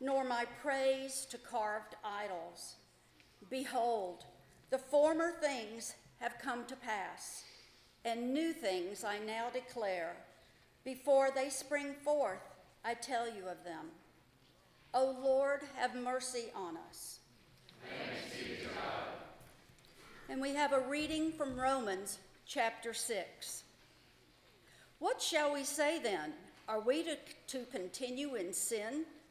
nor my praise to carved idols. Behold, the former things have come to pass, and new things I now declare. Before they spring forth, I tell you of them. O Lord, have mercy on us. And we have a reading from Romans chapter 6. What shall we say then? Are we to, to continue in sin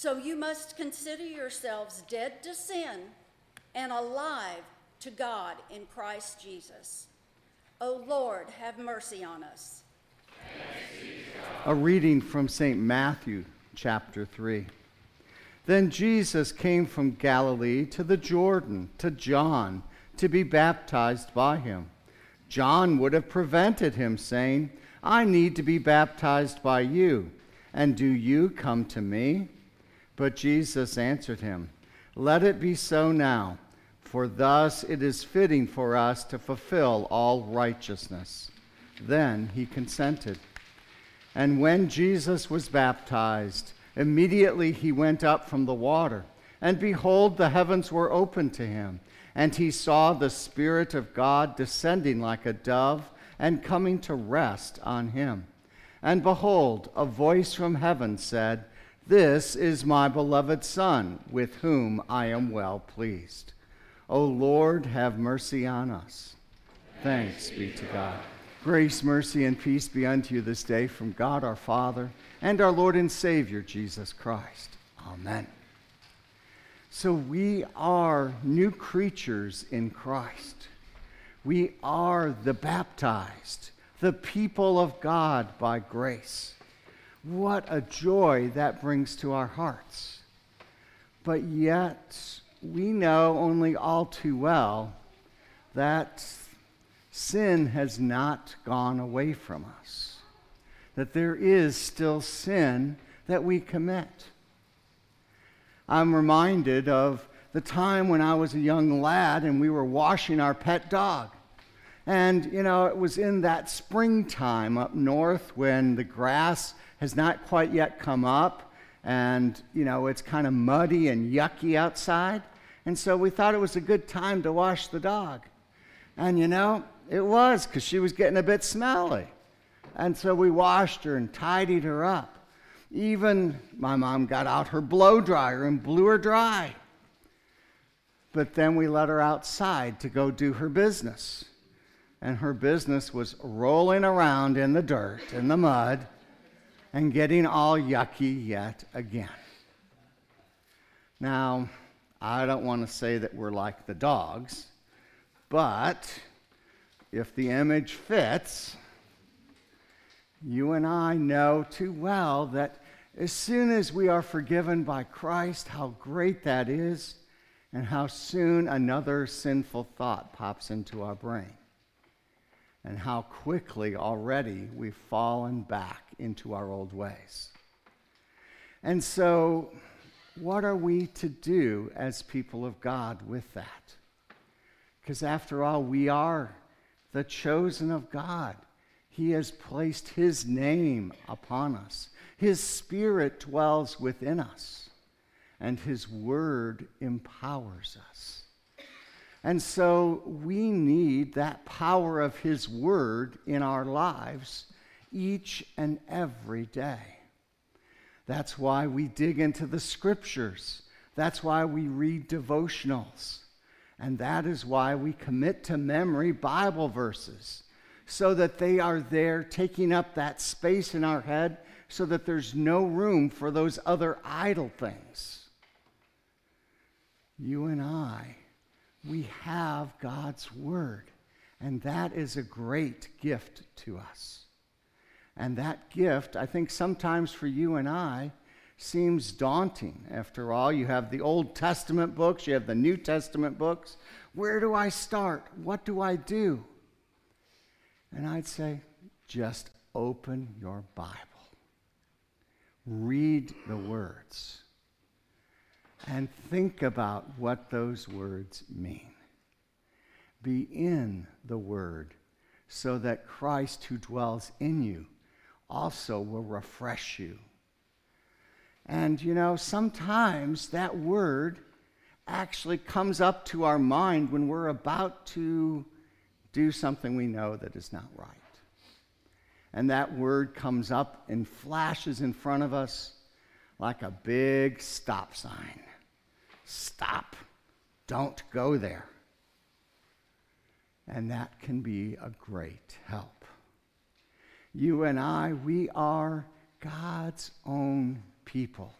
So you must consider yourselves dead to sin and alive to God in Christ Jesus. O Lord, have mercy on us. A reading from St. Matthew, chapter 3. Then Jesus came from Galilee to the Jordan to John to be baptized by him. John would have prevented him, saying, I need to be baptized by you, and do you come to me? But Jesus answered him, Let it be so now, for thus it is fitting for us to fulfill all righteousness. Then he consented. And when Jesus was baptized, Immediately he went up from the water, and behold, the heavens were opened to him, and he saw the Spirit of God descending like a dove and coming to rest on him. And behold, a voice from heaven said, This is my beloved Son, with whom I am well pleased. O Lord, have mercy on us. Thanks be to God. Grace, mercy, and peace be unto you this day from God our Father and our Lord and Savior, Jesus Christ. Amen. So we are new creatures in Christ. We are the baptized, the people of God by grace. What a joy that brings to our hearts. but yet we know only all too well that sin has not gone away from us, that there is still sin that we commit. I'm reminded of the time when I was a young lad and we were washing our pet dog. And, you know, it was in that springtime up north when the grass has not quite yet come up and, you know, it's kind of muddy and yucky outside. And so we thought it was a good time to wash the dog. And, you know, it was because she was getting a bit smelly. And so we washed her and tidied her up. Even my mom got out her blow dryer and blew her dry. But then we let her outside to go do her business and her business was rolling around in the dirt, in the mud, and getting all yucky yet again. Now, I don't want to say that we're like the dogs, but if the image fits, you and I know too well that as soon as we are forgiven by Christ, how great that is, and how soon another sinful thought pops into our brain and how quickly already we've fallen back into our old ways. And so, what are we to do as people of God with that? Because after all, we are the chosen of God. He has placed His name upon us, His Spirit dwells within us, and His Word empowers us. And so we need that power of His Word in our lives each and every day. That's why we dig into the Scriptures. That's why we read devotionals. And that is why we commit to memory Bible verses, so that they are there taking up that space in our head, so that there's no room for those other idle things. You and I we have God's Word. And that is a great gift to us. And that gift, I think sometimes for you and I, seems daunting. After all, you have the Old Testament books, you have the New Testament books. Where do I start? What do I do? And I'd say, just open your Bible, read the words and think about what those words mean. Be in the Word so that Christ who dwells in you also will refresh you. And you know, sometimes that word actually comes up to our mind when we're about to do something we know that is not right. And that word comes up and flashes in front of us like a big stop sign. Stop. Don't go there. And that can be a great help. You and I, we are God's own people.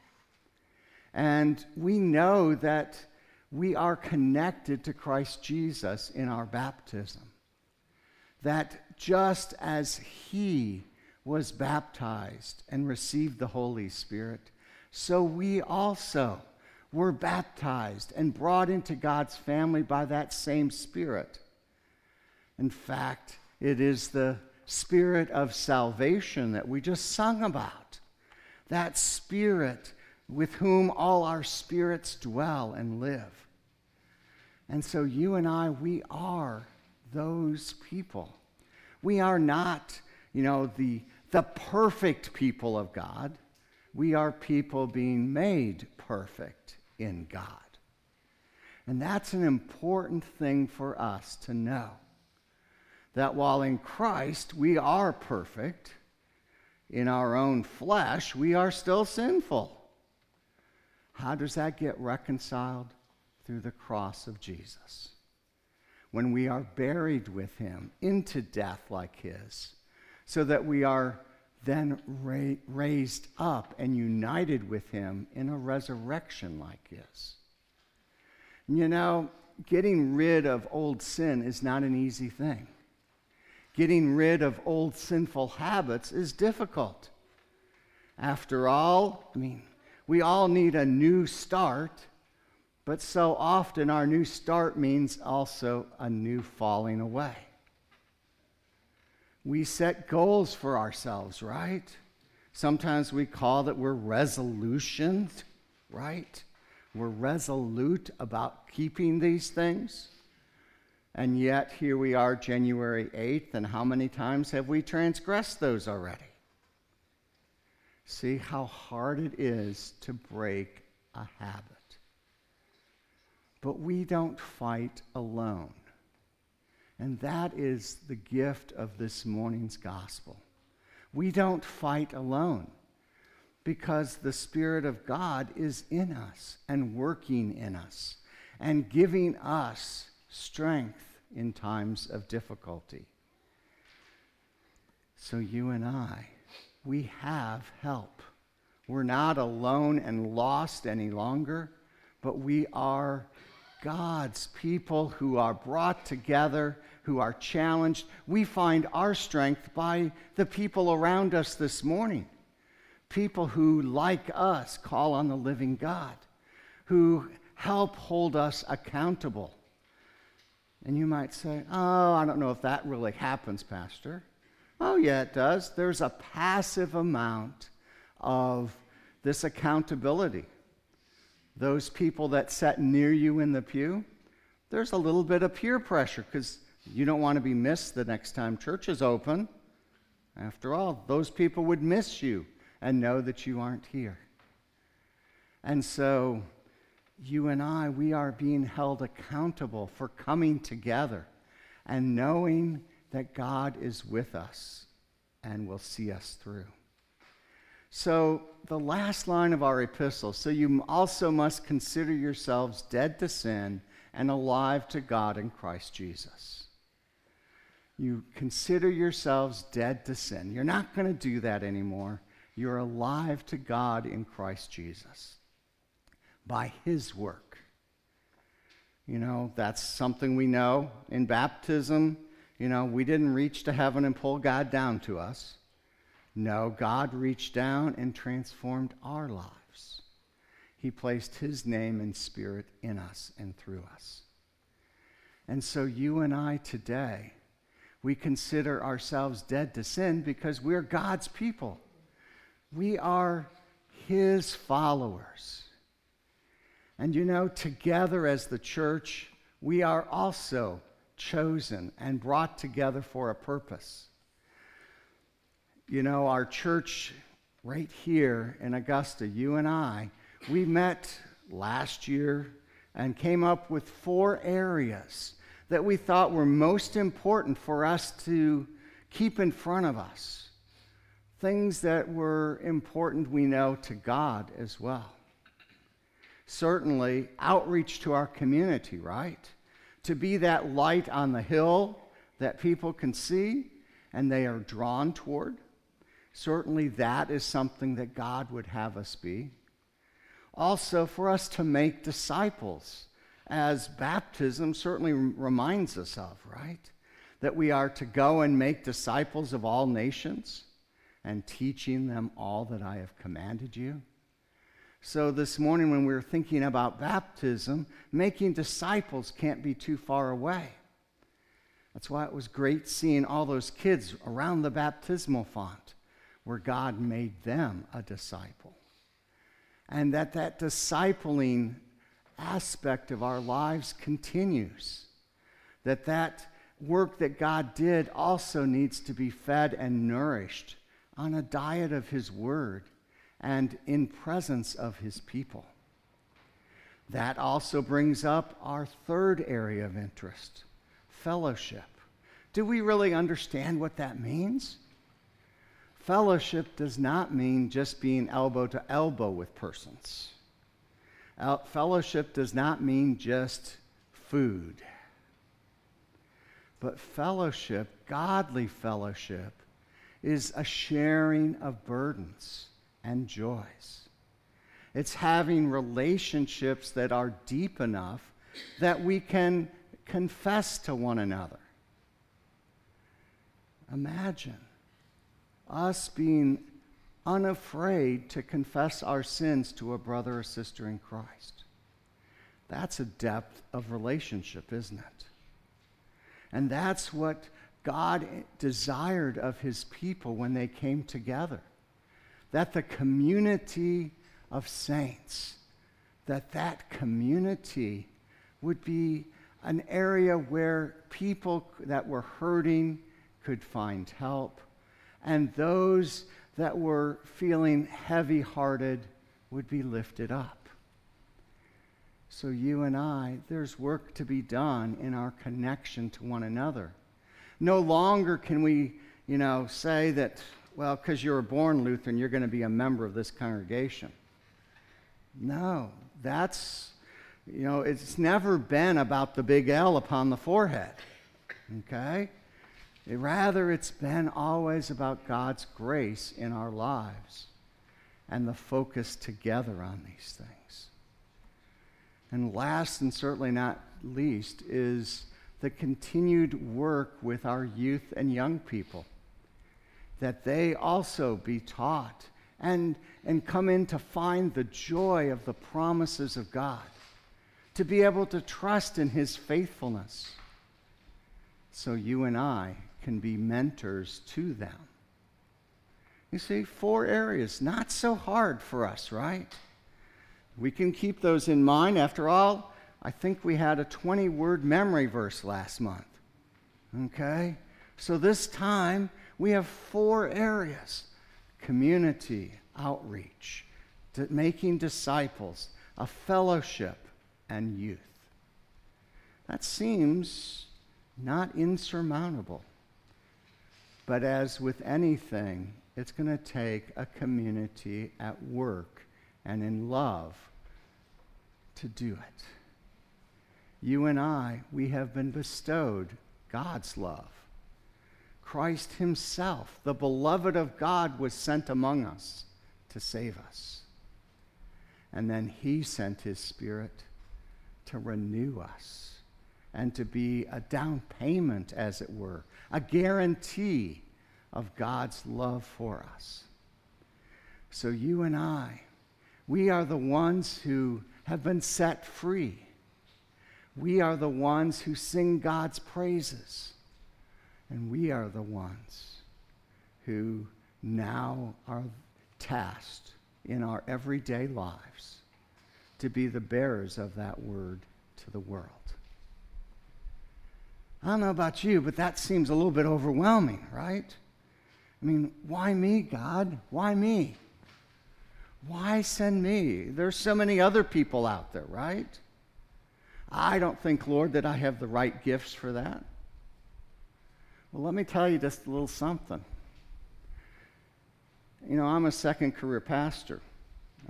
And we know that we are connected to Christ Jesus in our baptism. That just as He was baptized and received the Holy Spirit, so we also were baptized and brought into God's family by that same Spirit. In fact, it is the Spirit of salvation that we just sung about. That Spirit with whom all our spirits dwell and live. And so you and I, we are those people. We are not, you know, the, the perfect people of God. We are people being made perfect in God. And that's an important thing for us to know. That while in Christ we are perfect, in our own flesh we are still sinful. How does that get reconciled? Through the cross of Jesus. When we are buried with him into death like his, so that we are then ra- raised up and united with him in a resurrection like this. You know, getting rid of old sin is not an easy thing. Getting rid of old sinful habits is difficult. After all, I mean, we all need a new start But so often our new start means also a new falling away. We set goals for ourselves, right? Sometimes we call that we're resolutions, right? We're resolute about keeping these things. And yet, here we are, January 8th, and how many times have we transgressed those already? See how hard it is to break a habit. But we don't fight alone. And that is the gift of this morning's gospel. We don't fight alone because the Spirit of God is in us and working in us and giving us strength in times of difficulty. So, you and I, we have help. We're not alone and lost any longer, but we are God's people who are brought together, who are challenged. We find our strength by the people around us this morning. People who, like us, call on the living God, who help hold us accountable. And you might say, Oh, I don't know if that really happens, Pastor. Oh, yeah, it does. There's a passive amount of this accountability those people that sat near you in the pew, there's a little bit of peer pressure because you don't want to be missed the next time church is open. After all, those people would miss you and know that you aren't here. And so, you and I, we are being held accountable for coming together and knowing that God is with us and will see us through. So, the last line of our epistle so you also must consider yourselves dead to sin and alive to God in Christ Jesus. You consider yourselves dead to sin. You're not going to do that anymore. You're alive to God in Christ Jesus by His work. You know, that's something we know in baptism. You know, we didn't reach to heaven and pull God down to us. No, God reached down and transformed our lives. He placed His name and Spirit in us and through us. And so, you and I today, we consider ourselves dead to sin because we're God's people. We are His followers. And you know, together as the church, we are also chosen and brought together for a purpose. You know, our church right here in Augusta, you and I, we met last year and came up with four areas that we thought were most important for us to keep in front of us. Things that were important, we know, to God as well. Certainly, outreach to our community, right? To be that light on the hill that people can see and they are drawn toward. Certainly, that is something that God would have us be. Also, for us to make disciples, as baptism certainly reminds us of, right? That we are to go and make disciples of all nations and teaching them all that I have commanded you. So, this morning, when we were thinking about baptism, making disciples can't be too far away. That's why it was great seeing all those kids around the baptismal font where God made them a disciple. And that that discipling aspect of our lives continues. That that work that God did also needs to be fed and nourished on a diet of His Word and in presence of His people. That also brings up our third area of interest fellowship. Do we really understand what that means? Fellowship does not mean just being elbow to elbow with persons. Fellowship does not mean just food. But fellowship, godly fellowship, is a sharing of burdens and joys. It's having relationships that are deep enough that we can confess to one another. Imagine us being unafraid to confess our sins to a brother or sister in Christ. That's a depth of relationship, isn't it? And that's what God desired of his people when they came together. That the community of saints, that that community would be an area where people that were hurting could find help, and those that were feeling heavy hearted would be lifted up. So, you and I, there's work to be done in our connection to one another. No longer can we, you know, say that, well, because you were born Lutheran, you're going to be a member of this congregation. No, that's, you know, it's never been about the big L upon the forehead. Okay? Rather, it's been always about God's grace in our lives and the focus together on these things. And last and certainly not least is the continued work with our youth and young people, that they also be taught and, and come in to find the joy of the promises of God, to be able to trust in His faithfulness. So you and I can be mentors to them. You see, four areas, not so hard for us, right? We can keep those in mind. After all, I think we had a 20 word memory verse last month. Okay? So this time, we have four areas community, outreach, making disciples, a fellowship, and youth. That seems not insurmountable. But as with anything, it's going to take a community at work and in love to do it. You and I, we have been bestowed God's love. Christ Himself, the beloved of God, was sent among us to save us. And then He sent His Spirit to renew us and to be a down payment, as it were, a guarantee of God's love for us. So you and I, we are the ones who have been set free. We are the ones who sing God's praises. And we are the ones who now are tasked in our everyday lives to be the bearers of that word to the world. I don't know about you, but that seems a little bit overwhelming, right? I mean, why me, God? Why me? Why send me? There's so many other people out there, right? I don't think, Lord, that I have the right gifts for that. Well, let me tell you just a little something. You know, I'm a second career pastor.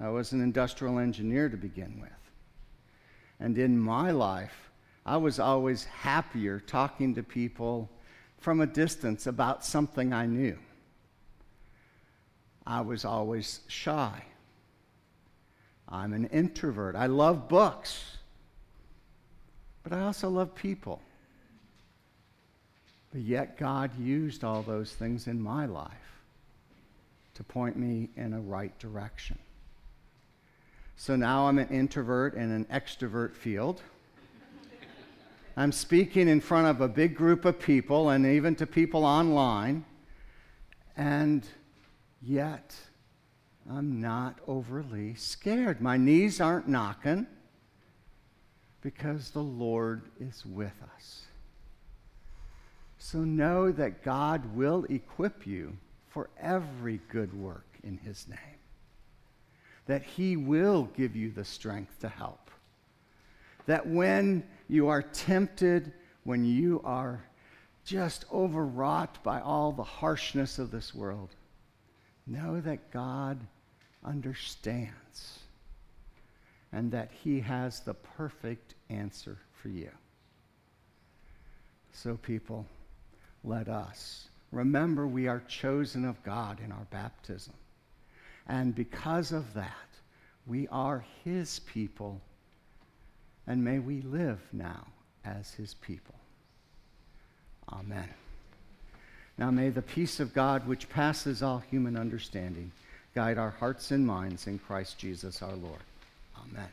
I was an industrial engineer to begin with. And in my life, I was always happier talking to people from a distance about something I knew. I was always shy. I'm an introvert. I love books, but I also love people. But yet, God used all those things in my life to point me in a right direction. So now I'm an introvert in an extrovert field. I'm speaking in front of a big group of people and even to people online, and yet I'm not overly scared. My knees aren't knocking because the Lord is with us. So know that God will equip you for every good work in His name, that He will give you the strength to help, that when you are tempted, when you are just overwrought by all the harshness of this world, know that God understands and that He has the perfect answer for you. So, people, let us remember we are chosen of God in our baptism. And because of that, we are His people and may we live now as his people. Amen. Now may the peace of God, which passes all human understanding, guide our hearts and minds in Christ Jesus our Lord. Amen.